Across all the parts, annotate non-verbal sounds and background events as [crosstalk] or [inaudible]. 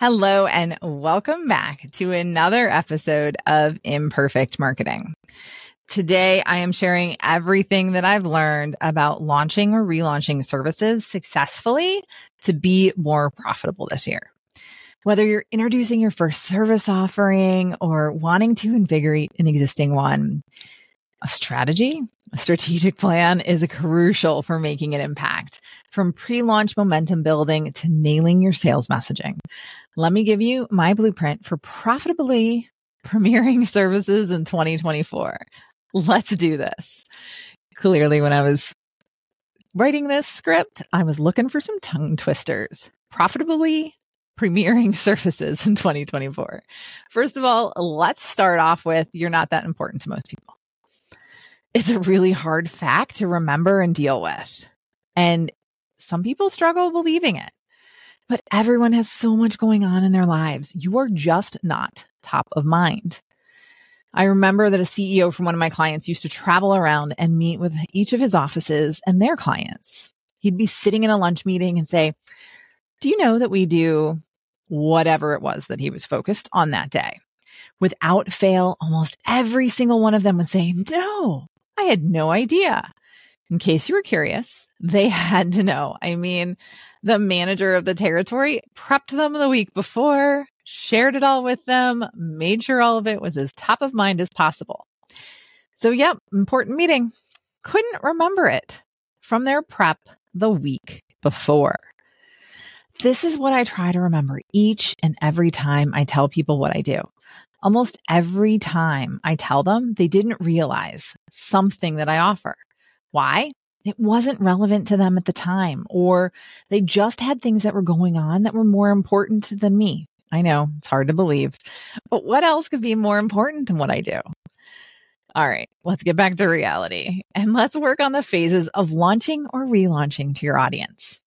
Hello, and welcome back to another episode of Imperfect Marketing. Today, I am sharing everything that I've learned about launching or relaunching services successfully to be more profitable this year. Whether you're introducing your first service offering or wanting to invigorate an existing one, a strategy, a strategic plan is crucial for making an impact from pre launch momentum building to nailing your sales messaging. Let me give you my blueprint for profitably premiering [laughs] services in 2024. Let's do this. Clearly, when I was writing this script, I was looking for some tongue twisters. Profitably premiering [laughs] services in 2024. First of all, let's start off with you're not that important to most people. It's a really hard fact to remember and deal with. And some people struggle believing it. But everyone has so much going on in their lives. You are just not top of mind. I remember that a CEO from one of my clients used to travel around and meet with each of his offices and their clients. He'd be sitting in a lunch meeting and say, Do you know that we do whatever it was that he was focused on that day? Without fail, almost every single one of them would say, No, I had no idea. In case you were curious, they [laughs] had to know. I mean, the manager of the territory prepped them the week before, shared it all with them, made sure all of it was as top of mind as possible. So, yep, important meeting. Couldn't remember it from their prep the week before. This is what I try to remember each and every time I tell people what I do. Almost every time I tell them, they didn't realize something that I offer. Why? it wasn't relevant to them at the time, or they just had things that were going on that were more important than me. I know it's hard to believe, but what else could be more important than what I do? All right, let's get back to reality and let's work on the phases of launching or relaunching to your audience.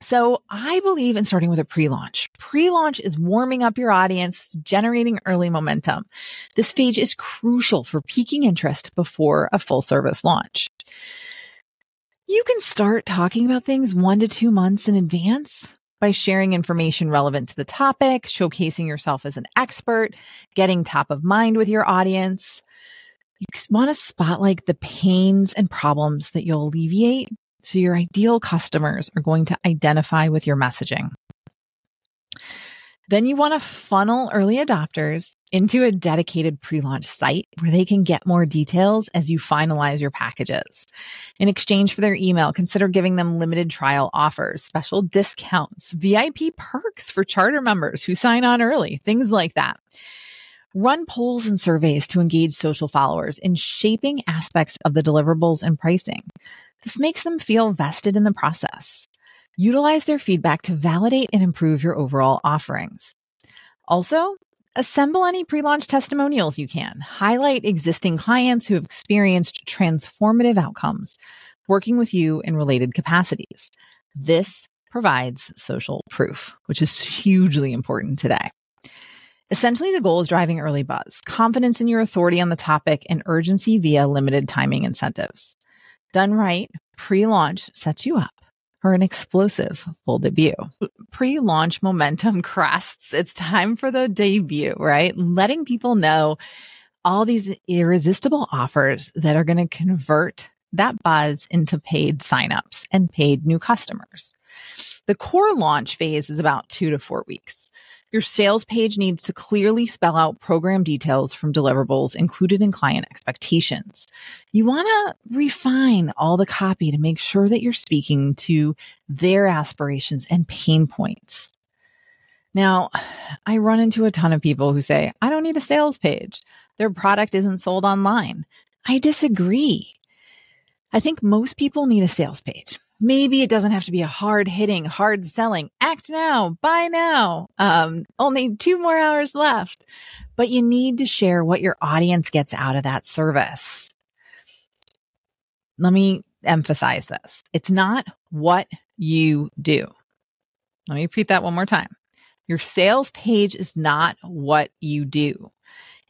So I believe in starting with a pre-launch. Pre-launch is warming up your audience, generating early momentum. This phase is crucial for piquing interest before a full service launch you can start talking about things one to two months in advance by sharing information relevant to the topic, showcasing yourself as an expert, getting top of mind with your audience. You want to spotlight the pains and problems that you'll alleviate so your ideal customers are going to identify with your messaging. Then you want to funnel early adopters into a dedicated pre launch site where they can get more details as you finalize your packages. In exchange for their email, consider giving them limited trial offers, special discounts, VIP perks for charter members who sign on early, things like that. Run polls and surveys to engage social followers in shaping aspects of the deliverables and pricing. This makes them feel vested in the process. Utilize their feedback to validate and improve your overall offerings. Also, assemble any pre launch testimonials you can. Highlight existing clients who have experienced transformative outcomes working with you in related capacities. This provides social proof, which is hugely important today. Essentially, the goal is driving early buzz, confidence in your authority on the topic, and urgency via limited timing incentives. Done right, pre launch sets you up for an explosive full debut. Pre launch momentum [laughs] crests. It's time for the debut, right? Letting people know all these irresistible offers that are going to convert that buzz into paid signups and paid new customers. The core launch phase is about two to four weeks. Your sales page needs to clearly spell out program details from deliverables included in client expectations. You want to refine all the copy to make sure that you're speaking to their aspirations and pain points. Now, I run into a ton of people who say, I don't need a sales page. Their product isn't sold online. I disagree. I think most people need a sales page. Maybe it doesn't have to be a hard hitting, hard selling, act now, buy now. Um, only two more hours left, but you need to share what your audience gets out of that service. Let me emphasize this. It's not what you do. Let me repeat that one more time. Your sales page is not what you do.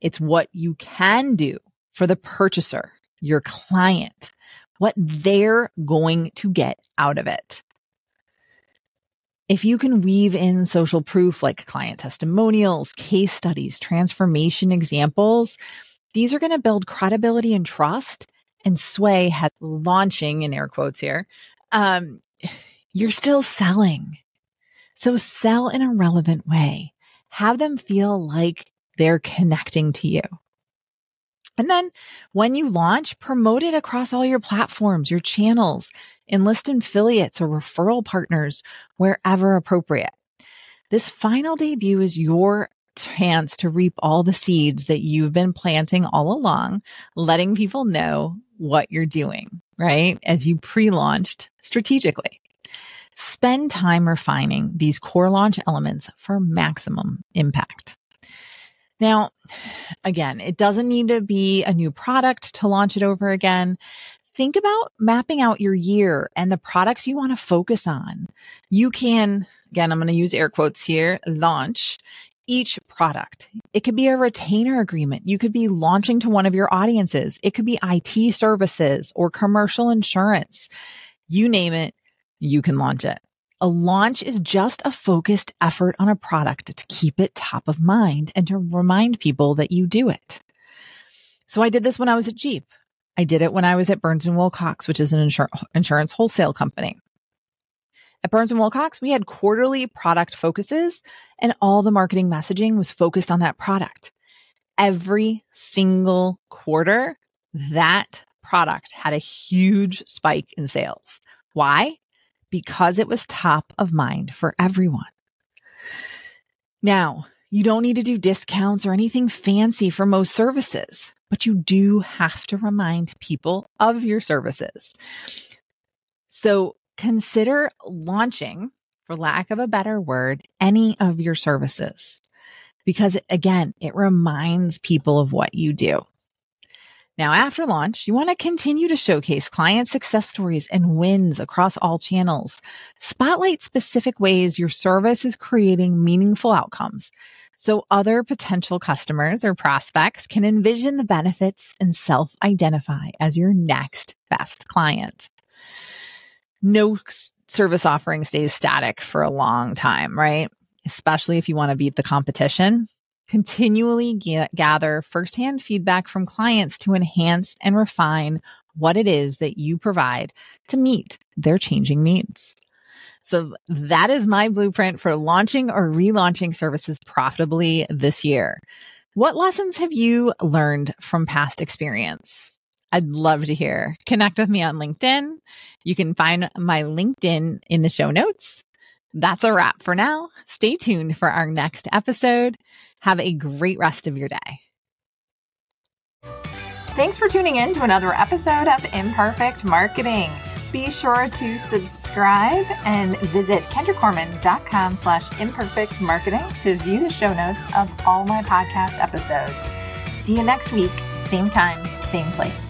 It's what you can do for the purchaser, your client, what they're going to get out of it. If you can weave in social proof like client testimonials, case studies, transformation examples, these are going to build credibility and trust and sway had launching in air quotes here. Um, you're still selling. So sell in a relevant way. Have them feel like they're connecting to you. And then when you launch, promote it across all your platforms, your channels, enlist affiliates or referral partners wherever appropriate. This final debut is your chance to reap all the seeds that you've been planting all along, letting people know what you're doing, right? As you pre launched strategically. Spend time refining these core launch elements for maximum impact. Now, again, it doesn't need to be a new product to launch it over again. Think about mapping out your year and the products you want to focus on. You can, again, I'm going to use air quotes here, launch each product. It could be a retainer agreement. You could be launching to one of your audiences. It could be IT services or commercial insurance. You name it, you can launch it. A launch is just a focused effort on a product to keep it top of mind and to remind people that you do it. So I did this when I was at Jeep. I did it when I was at Burns and Wilcox, which is an insur- insurance wholesale company. At Burns and Wilcox, we had quarterly product focuses and all the marketing messaging was focused on that product. Every single quarter, that product had a huge spike in sales. Why? Because it was top of mind for everyone. Now, you don't need to do discounts or anything fancy for most services, but you do have to remind people of your services. So consider launching, for lack of a better word, any of your services because again, it reminds people of what you do. Now, after launch, you want to continue to showcase client success stories and wins across all channels. Spotlight specific ways your service is creating meaningful outcomes so other potential customers or prospects can envision the benefits and self identify as your next best client. No service offering stays static for a long time, right? Especially if you want to beat the competition continually g- gather firsthand feedback from clients to enhance and refine what it is that you provide to meet their changing needs. So that is my blueprint for launching or relaunching services profitably this year. What lessons have you learned from past experience? I'd love to hear. Connect with me on LinkedIn. You can find my LinkedIn in the show notes. That's a wrap for now. Stay tuned for our next episode. Have a great rest of your day. Thanks for tuning in to another episode of Imperfect Marketing. Be sure to subscribe and visit kendracorman.com slash imperfect marketing to view the show notes of all my podcast episodes. See you next week, same time, same place.